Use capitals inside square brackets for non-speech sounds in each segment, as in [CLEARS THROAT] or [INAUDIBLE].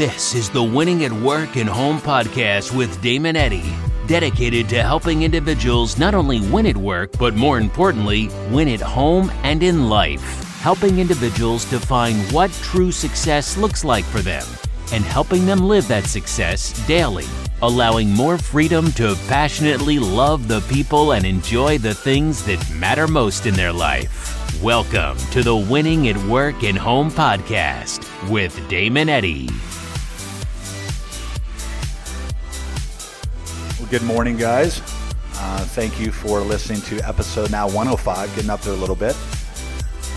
This is the Winning at Work and Home podcast with Damon Eddy, dedicated to helping individuals not only win at work, but more importantly, win at home and in life. Helping individuals define what true success looks like for them and helping them live that success daily, allowing more freedom to passionately love the people and enjoy the things that matter most in their life. Welcome to the Winning at Work and Home podcast with Damon Eddy. Good morning, guys. Uh, thank you for listening to episode now 105, getting up there a little bit.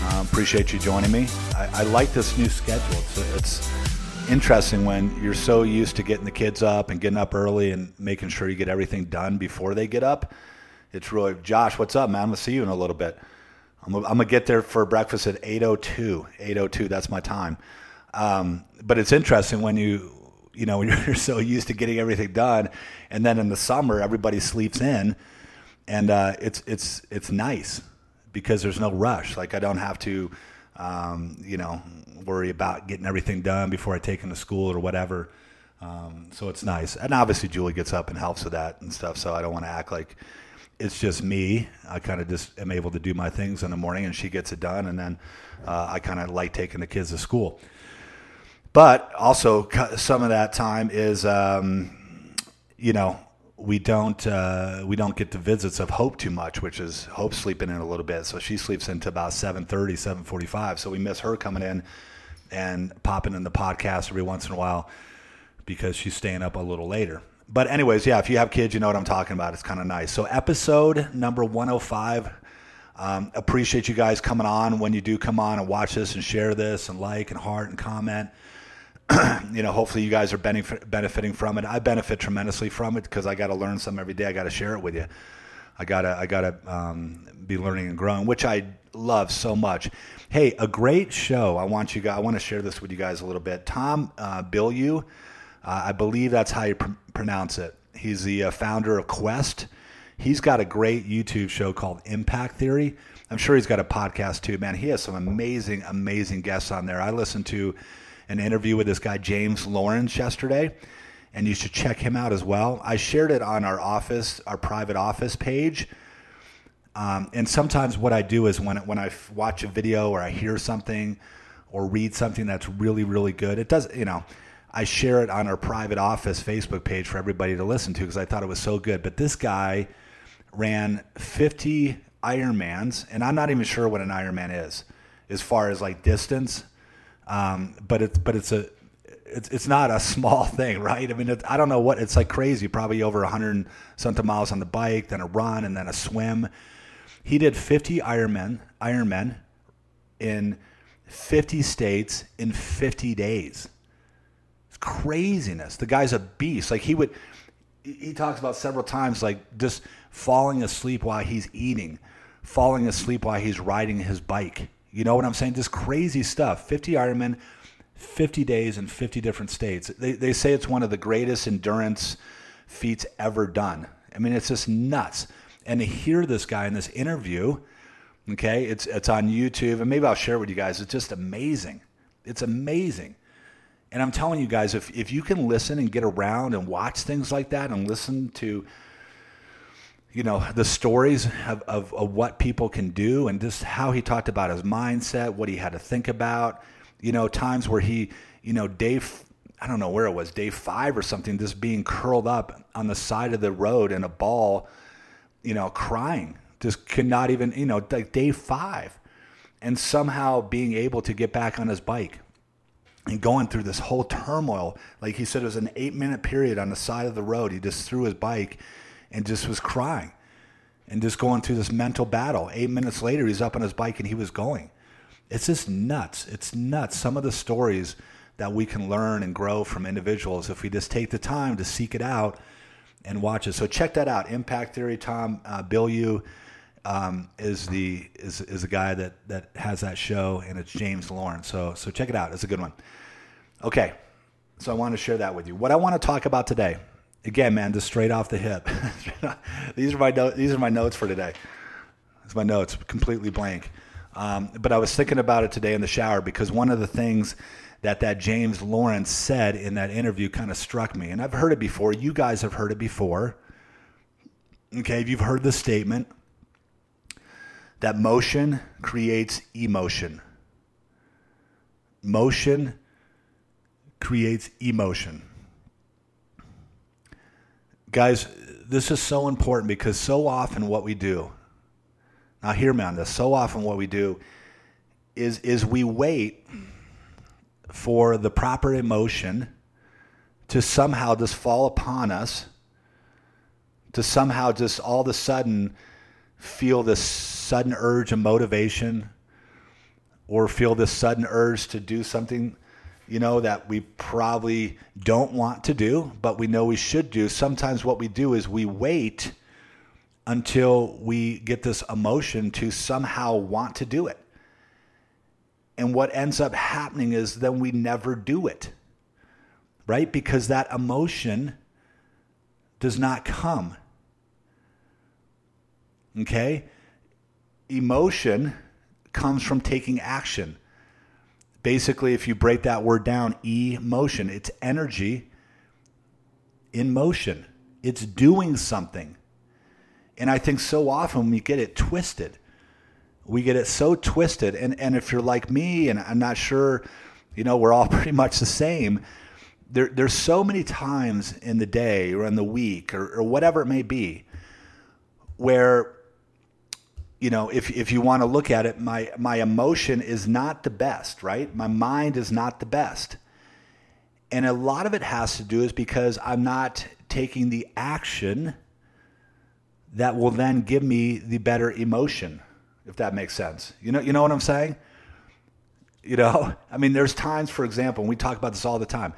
Uh, appreciate you joining me. I, I like this new schedule. It's, it's interesting when you're so used to getting the kids up and getting up early and making sure you get everything done before they get up. It's really, Josh, what's up, man? I'm to see you in a little bit. I'm, I'm going to get there for breakfast at 8.02. 8.02, that's my time. Um, but it's interesting when you, you know, [LAUGHS] when you're so used to getting everything done, and then in the summer everybody sleeps in, and uh, it's it's it's nice because there's no rush. Like I don't have to, um, you know, worry about getting everything done before I take them to school or whatever. Um, so it's nice, and obviously Julie gets up and helps with that and stuff. So I don't want to act like it's just me. I kind of just am able to do my things in the morning, and she gets it done, and then uh, I kind of like taking the kids to school. But also, some of that time is, um, you know, we don't uh, we don't get the visits of Hope too much, which is Hope sleeping in a little bit. So she sleeps into about 7.30, 7.45. So we miss her coming in and popping in the podcast every once in a while because she's staying up a little later. But anyways, yeah, if you have kids, you know what I'm talking about. It's kind of nice. So episode number 105. Um, appreciate you guys coming on when you do come on and watch this and share this and like and heart and comment. [CLEARS THROAT] you know, hopefully you guys are benefiting from it. I benefit tremendously from it because I got to learn something every day. I got to share it with you. I gotta, I gotta um, be learning and growing, which I love so much. Hey, a great show. I want you guys. I want to share this with you guys a little bit. Tom uh, Bilyeu, uh, I believe that's how you pr- pronounce it. He's the uh, founder of Quest. He's got a great YouTube show called Impact Theory. I'm sure he's got a podcast too, man. He has some amazing, amazing guests on there. I listen to an interview with this guy James Lawrence yesterday, and you should check him out as well. I shared it on our office, our private office page. Um, and sometimes what I do is when when I watch a video or I hear something or read something that's really really good, it does you know. I share it on our private office Facebook page for everybody to listen to because I thought it was so good. But this guy ran 50 Ironmans, and I'm not even sure what an Ironman is as far as like distance. Um, but it's but it's a it's it's not a [LAUGHS] small thing, right? I mean, it, I don't know what it's like crazy. Probably over 100 something miles on the bike, then a run, and then a swim. He did 50 Ironman Ironmen in 50 states in 50 days. It's craziness. The guy's a beast. Like he would, he talks about several times, like just falling asleep while he's eating, falling asleep while he's riding his bike. You know what I'm saying? This crazy stuff. 50 Ironman, 50 days in 50 different states. They, they say it's one of the greatest endurance feats ever done. I mean, it's just nuts. And to hear this guy in this interview, okay, it's, it's on YouTube, and maybe I'll share with you guys. It's just amazing. It's amazing. And I'm telling you guys, if, if you can listen and get around and watch things like that and listen to you know the stories of, of, of, what people can do and just how he talked about his mindset what he had to think about you know times where he you know day i don't know where it was day five or something just being curled up on the side of the road in a ball you know crying just could not even you know like day five and somehow being able to get back on his bike and going through this whole turmoil. Like he said it was an eight minute period on the side of the road. He just threw his bike and just was crying and just going through this mental battle. Eight minutes later, he's up on his bike and he was going. It's just nuts. It's nuts. Some of the stories that we can learn and grow from individuals if we just take the time to seek it out and watch it. So check that out. Impact Theory. Tom uh, Bilyeu um, is the is is the guy that that has that show, and it's James Lawrence. So so check it out. It's a good one. Okay, so I want to share that with you. What I want to talk about today again, man, just straight off the hip. [LAUGHS] these are my no- these are my notes for today. It's my notes, completely blank. Um, but I was thinking about it today in the shower because one of the things that that James Lawrence said in that interview kind of struck me. And I've heard it before. You guys have heard it before. Okay, if you've heard the statement that motion creates emotion. Motion creates emotion. Guys, this is so important because so often what we do, now hear me on this, so often what we do is, is we wait for the proper emotion to somehow just fall upon us, to somehow just all of a sudden feel this sudden urge of motivation or feel this sudden urge to do something you know, that we probably don't want to do, but we know we should do. Sometimes what we do is we wait until we get this emotion to somehow want to do it. And what ends up happening is then we never do it, right? Because that emotion does not come. Okay? Emotion comes from taking action basically, if you break that word down, emotion, it's energy in motion, it's doing something. And I think so often we get it twisted. We get it so twisted. And, and if you're like me, and I'm not sure, you know, we're all [LAUGHS] pretty much the same. There, there's so many times in the day or in the week or, or whatever it may be where you know, if, if you want to look at it, my, my emotion is not the best, right? My mind is not the best. And a lot of it has to do is because I'm not taking the action that will then give me the better emotion, if that makes sense. You know, you know what I'm saying? You know, [LAUGHS] I mean, there's times, for example, and we talk about this all the time.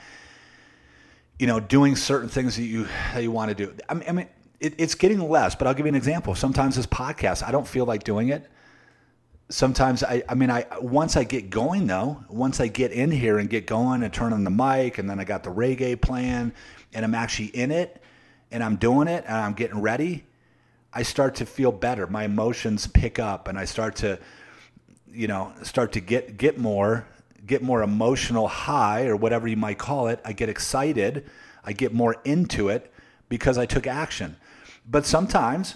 You know, doing certain things that you that you want to do. I mean, I mean it, it's getting less, but I'll give you an example. Sometimes this podcast, I don't feel like doing it. Sometimes I, I mean, I once I get going though, once I get in here and get going and turn on the mic, and then I got the reggae plan, and I'm actually in it, and I'm doing it, and I'm getting ready. I start to feel better. My emotions pick up, and I start to, you know, start to get get more, get more emotional high or whatever you might call it. I get excited. I get more into it because I took action. But sometimes,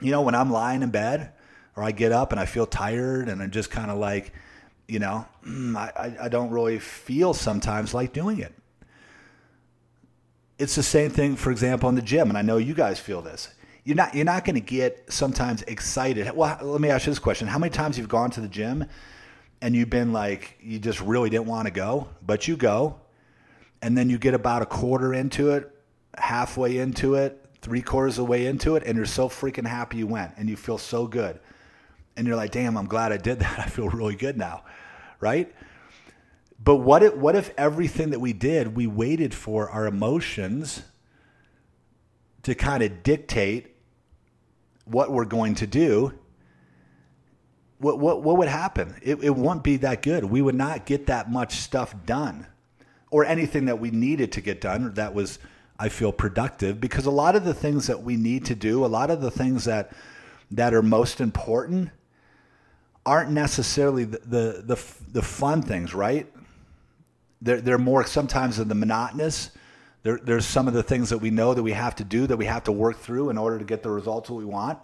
you know, when I'm lying in bed or I get up and I feel tired and I'm just kind of like, you know, mm, I, I don't really feel sometimes like doing it. It's the same thing, for example, in the gym, and I know you guys feel this. You're not you're not going to get sometimes excited. Well, let me ask you this question: How many times you've gone to the gym and you've been like you just really didn't want to go, but you go, and then you get about a quarter into it, halfway into it, three quarters of the way into it, and you're so freaking happy you went and you feel so good. And you're like, damn, I'm glad I did [LAUGHS] that. I feel really good now. Right? But what if, what if everything that we did, we waited for our emotions to kind of dictate what we're going to do? What, what, what would happen? It, it wouldn't be that good. We would not get that much stuff done or anything that we needed to get done that was I feel productive because a lot of the things that we need to do, a lot of the things that that are most important aren't necessarily the the the, the fun things, right? They're, they're more sometimes in the monotonous. There, there's some of the things that we know that we have to do that we have to work through in order to get the results that we want.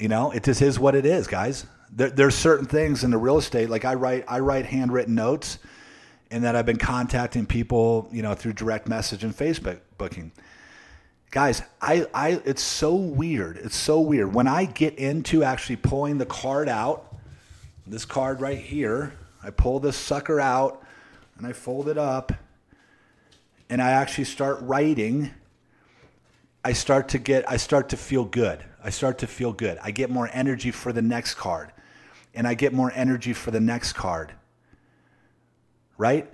You know, it just is what it is, guys. There, there's certain things in the real estate, like I write, I write handwritten notes and that I've been contacting people, you know, through direct message and Facebook booking. Guys, I, I, it's so weird. It's so weird. When I get into actually pulling the card out, this card right here, I pull this sucker out and I fold it up and I actually start writing. I start to get, I start to feel good. I start to feel good. I get more energy for the next card and I get more energy for the next card right?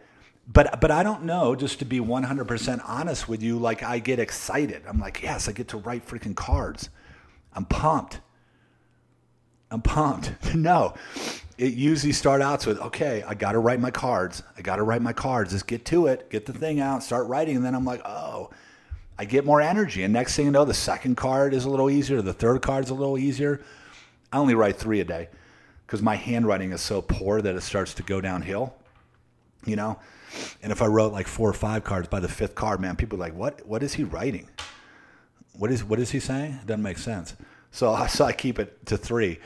But but I don't know. Just to be 100% honest with you, like I get excited. I'm like, yes, I get to write freaking cards. I'm pumped. I'm pumped. [LAUGHS] no, it usually start out with, okay, I got to write my cards. I got to write my cards. Just get to it, get the thing out, start writing, and then I'm like, oh, I get more energy. And next thing you know, the second card is a little easier. The third card is a little easier. I only write three a day because my handwriting is so poor that it starts to go downhill you know. And if I wrote like four or five cards by the fifth card, man, people are like, what What is he writing? What is What is he saying? It doesn't make sense. So, [LAUGHS] I so I keep it to three.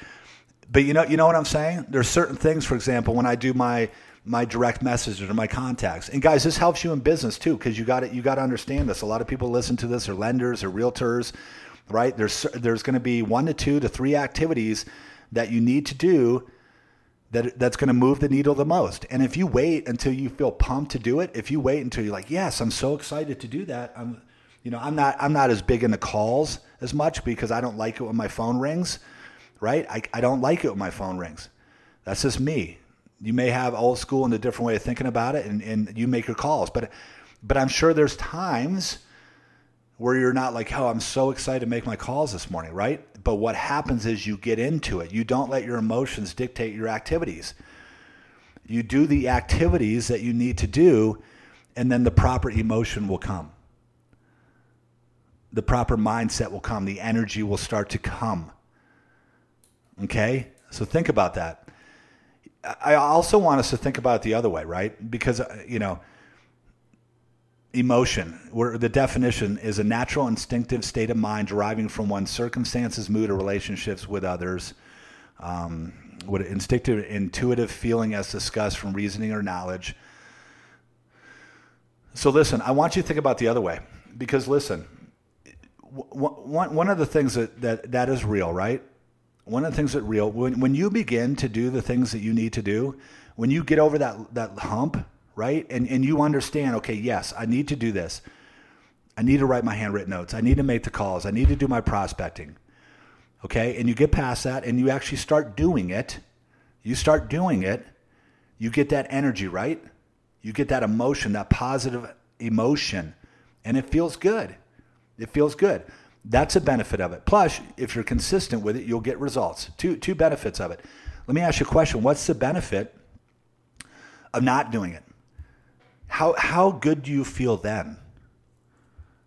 But you know, you know what I'm saying? There's certain things, for example, when I do my my direct messages or my contacts. And guys, this helps you in business too, because you got it. you got to understand this. A lot of people listen to this, or lenders, or realtors, right? There's there's going to be one to two to three activities that you need to do that that's going to move the needle the most. And if you wait until you feel pumped to do it, if you wait until you're like, yes, I'm so excited to do that. I'm, you know, I'm not I'm not as big into calls as much because I don't like it when my phone rings, right? I, I don't like it when my phone rings. That's just me. You may have old school and a different way of thinking about it, and, and you make your calls. But but I'm sure there's times where you're not like, oh, I'm so excited to make my calls this morning, right? But what happens is you get into it. You don't let your emotions dictate your activities. You do the activities that you need to do, and then the proper emotion will come. The proper mindset will come. The energy will start to come. Okay? So think about that. I also want us to think about it the other way, right? Because, uh, you know, emotion, where the definition is a natural instinctive state of mind deriving from one's circumstances, mood, or relationships with others. Um, what instinctive, intuitive feeling as discussed from reasoning or knowledge. So listen, I want you to think about the other way, because listen, one, one of the things that, that, that is real, right? One of the things that real, when, when you begin to do the things that you need to do, when you get over that, that hump, right? And, and you understand, okay, yes, I need to do this. I need to write my handwritten notes. I need to make the calls. I need to do my prospecting. Okay. And you get past that and you actually start doing it. You start doing it. You get that energy, right? You get that emotion, that positive emotion, and it feels good. It feels good. That's a benefit of it. Plus, if you're consistent with it, you'll get results. Two, two benefits of it. Let me ask you a question. What's the benefit of not doing it? How, how good do you feel then?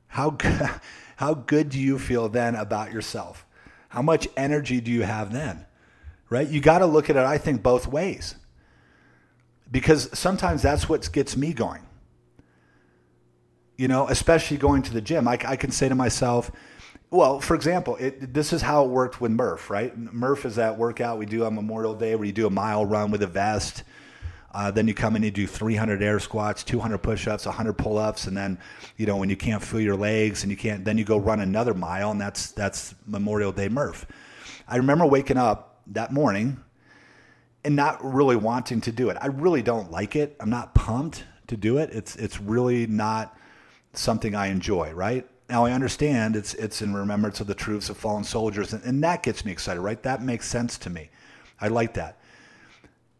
How, good, [LAUGHS] how good do you feel then about yourself? How much energy do you have then? Right? You got to look at it, I think, both ways. Because sometimes that's what gets me going. You know, especially going to the gym. I, I can say to myself, well, for example, it, this is how it worked with Murph, right? Murph is that workout we do on Memorial Day where you do a mile run with a vest uh, then you come in you do 300 air squats, 200 push-ups, 100 pull-ups, and then you know when you can't feel your legs and you can't, then you go run another mile, and that's that's Memorial Day Murph. I remember waking up that morning and not really wanting to do it. I really don't like it. I'm not pumped to do it. It's it's really not something I enjoy. Right now, I understand it's it's in remembrance of the truths of fallen soldiers, and, and that gets me excited. Right, that makes sense to me. I like that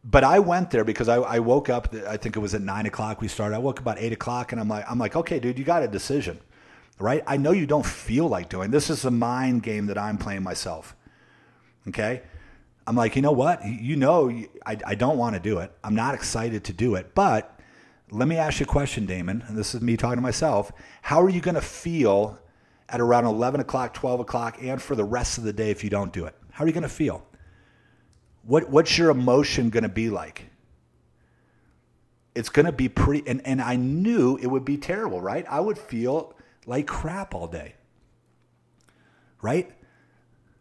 but I went there because I, I, woke up. I think it was at nine o'clock we started. I woke up about eight o'clock, and I'm like, I'm like, okay, dude, you got a decision, right? I know you don't feel like doing. This is a mind game that I'm playing myself. Okay, I'm like, you know what? You know, I, I don't want to do it. I'm not excited to do it. But let me ask you a question, Damon. And this is me talking to myself. How are you going to feel at around 11 o'clock, 12 o'clock, and for the rest of the day if you don't do it? How are you going to feel? What what's your emotion going to be like? It's going to be pretty and and I knew it would be terrible, right? I would feel like crap all day. Right?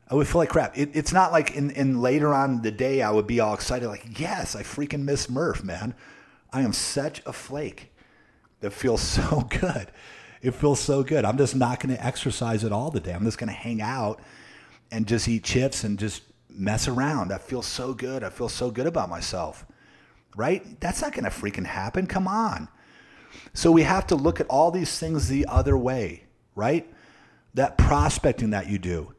I would feel like crap. It, it's not like in, in later on the day I would be all excited, like, yes, I freaking miss Murph, man. I am such a flake. That feels [LAUGHS] so good. It feels so good. I'm just not going to exercise at all today. I'm just going to hang out and just eat chips and just mess around. I feel so good. I feel so good about myself. Right? That's not going to freaking happen. Come on. So we have to look at all these things the other way, right? That prospecting that you do.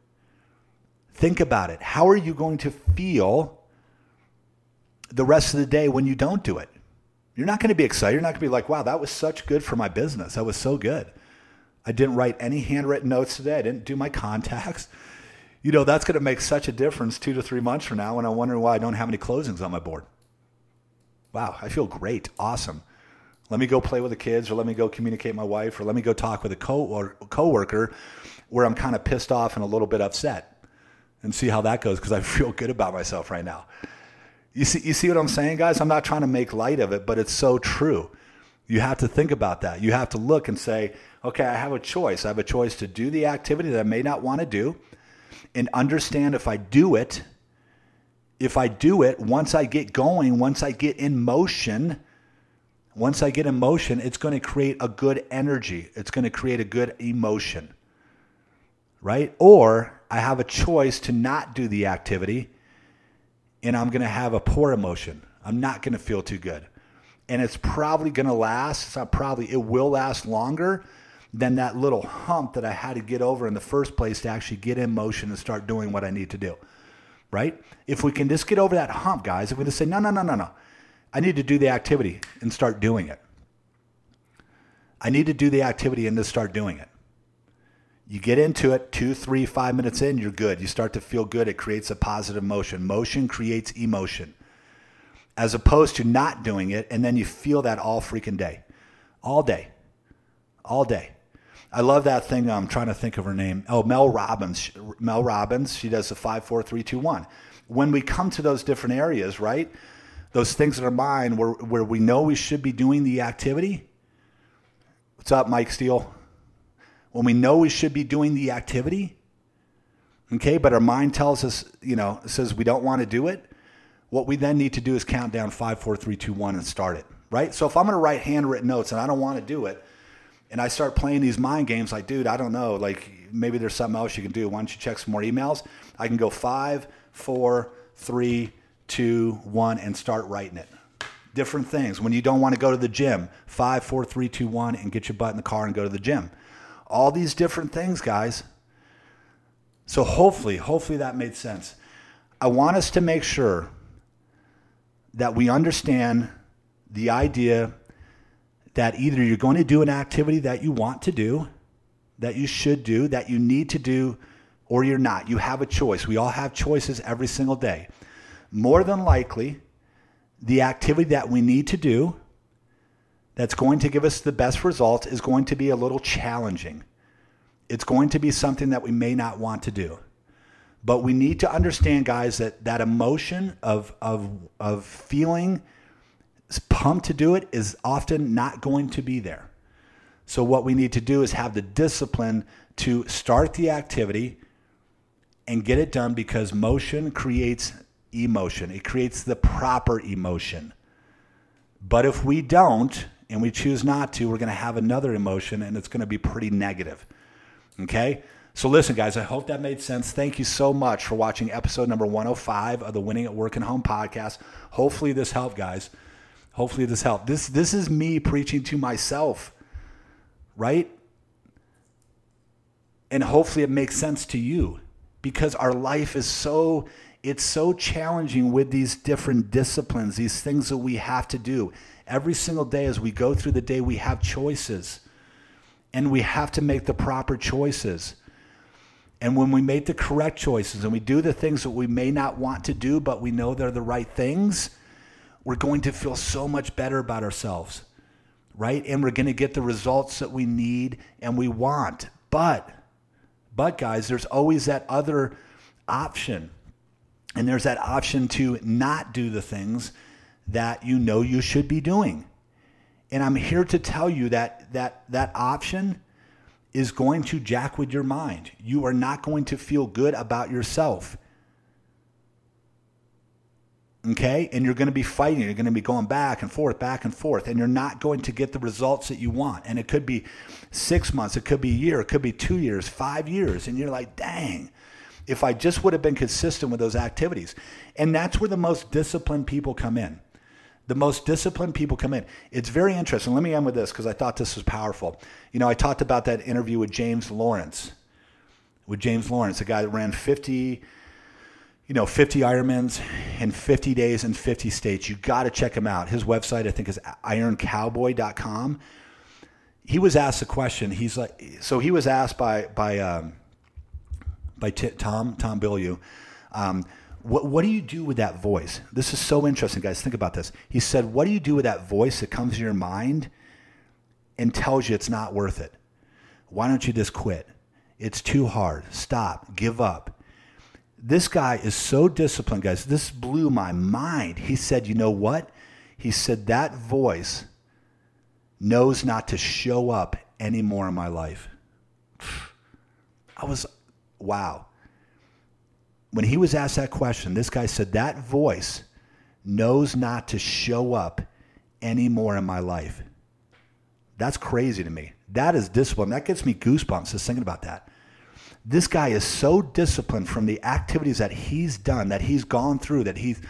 Think about it. How are you going to feel the rest of the day when you don't do it? You're not going to be excited. You're not going to be like, wow, that was such good for my business. That was so good. I didn't write any handwritten notes today. I didn't do my [LAUGHS] contacts you know, that's going to make such a difference two to three months from now when I'm wondering why I don't have any closings on my board. Wow, I feel great. Awesome. Let me go play with the kids, or let me go communicate my wife, or let me go talk with a co- or coworker where I'm kind of pissed off and a little bit upset and see how that goes because I [LAUGHS] feel good about myself right now. You see, you see what I'm saying, guys? I'm not trying to make light of it, but it's so true. You have to think about that. You have to look and say, okay, I have a choice. I have a choice to do the activity that I may not want to do and understand if I do it, if I do it, once I get going, once I get in motion, once I get in motion, it's going to create a good energy. It's going to create a good emotion, right? Or I have a choice to not do the activity and I'm going to have a poor emotion. I'm not going to feel too good. And it's probably going to last, it's not probably, it will last longer than that little hump that I had to get over in the first place to actually get in motion and start doing what I need to do. Right? If we can just get over that hump, guys, if we just say, no, no, no, no, no, I need to do the activity and start doing it. I need to do the activity and just start doing it. You get into it two, three, five minutes in, you're good. You start to feel good. It creates a positive motion. Motion creates emotion, as opposed to not doing it, and then you feel that all freaking day, all day, all day. I love that thing. I'm trying to think of her name. Oh, Mel Robbins. Mel Robbins. She does the five, four, three, two, one. When we come to those different areas, right? Those things in our mind where, where we know we should be doing the activity. What's up, Mike Steele? when we know we should be doing the activity, okay, but our mind tells us, you know, says we don't want to do it, what we then need to do is count down five, four, three, two, one, and start it, right? So if I'm going to write handwritten notes and I don't want to do it, and I start playing these mind games, like, dude, I don't know, like maybe there's something else you can do. Why don't you check some more emails? I can go five, four, three, two, one, and start writing it. Different things. When you don't want to go to the gym, five, four, three, two, one, and get your butt in the car and go to the gym all these different things, guys. So hopefully, hopefully that made sense. I want us to make sure that we understand the idea that either you're going to do an activity that you want to do, that you should do, that you need to do, or you're not. You have a choice. We all have choices every single day. More than likely, the activity that we need to do that's going to give us the best results is going to be a little challenging. It's going to be something that we may not want to do. But we need to understand, guys, that that emotion of, of, of feeling pumped to do it is often not going to be there. So, what we need to do is have the discipline to start the activity and get it done because motion creates emotion, it creates the proper emotion. But if we don't, and we choose not to, we're going to have another emotion and it's going to be pretty negative. Okay? So listen, guys, I hope that made sense. Thank you so much for watching episode number 105 of the Winning at Work and Home podcast. Hopefully this helped, guys. Hopefully this helped. This this is me preaching to myself, right? And hopefully it makes sense to you because our life is so it's so challenging with these different disciplines, these things that we have to do. Every single day as we go through the day, we have choices. And we have to make the proper choices. And when we make the correct choices and we do the things that we may not want to do, but we know they're the right things, we're going to feel so much better about ourselves, right? And we're going to get the results that we need and we want. But, but guys, there's always that other option. And there's that option to not do the things that you know you should be doing. And I'm here to tell you that that that option is going to jack with your mind. You are not going to feel good about yourself. Okay? And you're going to be fighting. You're going to be going back and forth, back and forth, and you're not going to get the results that you want. And it could be six months, it could be a year, it could be two years, five years. And you're like, dang, if I just would have been consistent with those activities. And that's where the most disciplined people come in the most disciplined people come in. It's very interesting. Let me end with this because I thought this was powerful. You know, I talked about that interview with James Lawrence, with James Lawrence, a guy that ran 50, you know, 50 Ironmans in 50 days in 50 states. You got to check him out. His website, I think, is ironcowboy.com. He was asked a question. He's like, so he was asked by by um, by T- Tom Tom Bilyeu. Um, what, what do you do with that voice? This is so interesting, guys. Think about this. He said, What do you do with that voice that comes to your mind and tells you it's not worth it? Why don't you just quit? It's too hard. Stop. Give up. This guy is so disciplined, guys. This blew my mind. He said, You know what? He said, That voice knows not to show up anymore in my life. [SIGHS] I was, wow. When he was asked that question, this guy said, That voice knows not to show up anymore in my life. That's crazy to me. That is discipline. That gets me goosebumps just thinking about that. This guy is so disciplined from the activities that he's done, that he's gone through, that he's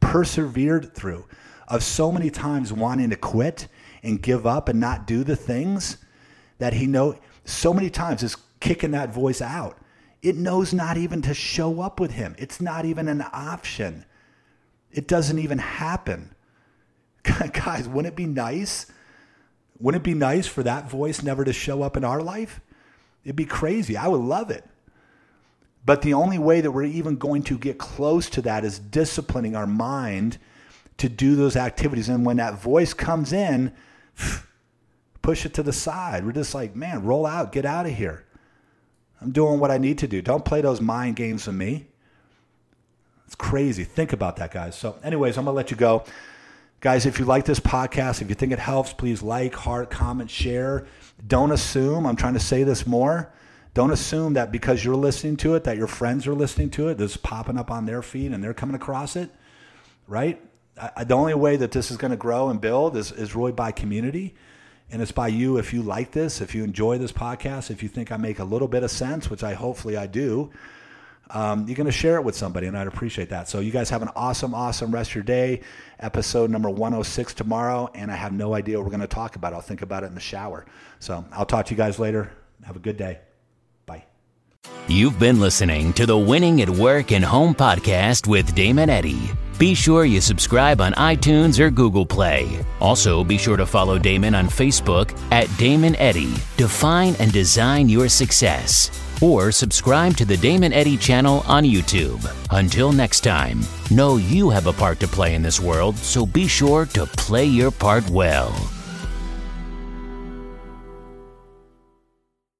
persevered through, of so many times wanting to quit and give up and not do the things that he know so many times is kicking that voice out. It knows not even to show up with him. It's not even an option. It doesn't even happen. [LAUGHS] Guys, wouldn't it be nice? Wouldn't it be nice for that voice never to show up in our life? It'd be crazy. I would love it. But the only way that we're even going to get close to that is disciplining our mind to do those activities. And when that voice comes in, [SNIFFS] push it to the side. We're just like, man, roll out, get out of here. I'm doing what I need to do. Don't play those mind games with me. It's crazy. Think about that, guys. So, anyways, I'm going to let you go. Guys, if you like this podcast, if you think it helps, please like, heart, comment, share. Don't assume, I'm trying to say this more. Don't assume that because you're listening to it, that your friends are listening to it, that's popping up on their feed and they're coming across it, right? I, the only way that this is going to grow and build is, is really by community. And it's by you if you like this, if you enjoy this podcast, if you think I make a little bit of sense, which I hopefully I do. Um, you're going to share it with somebody, and I'd appreciate that. So, you guys have an awesome, awesome rest of your day. Episode number 106 tomorrow, and I have no idea what we're going to talk about. I'll think about it in the shower. So, I'll talk to you guys later. Have a good day. Bye. You've been listening to the Winning at Work and Home podcast with Damon Eddy. Be sure you subscribe on iTunes or Google Play. Also, be sure to follow Damon on Facebook at Damon Eddy. Define and design your success. Or subscribe to the Damon Eddy channel on YouTube. Until next time, know you have a part to play in this world, so be sure to play your part well.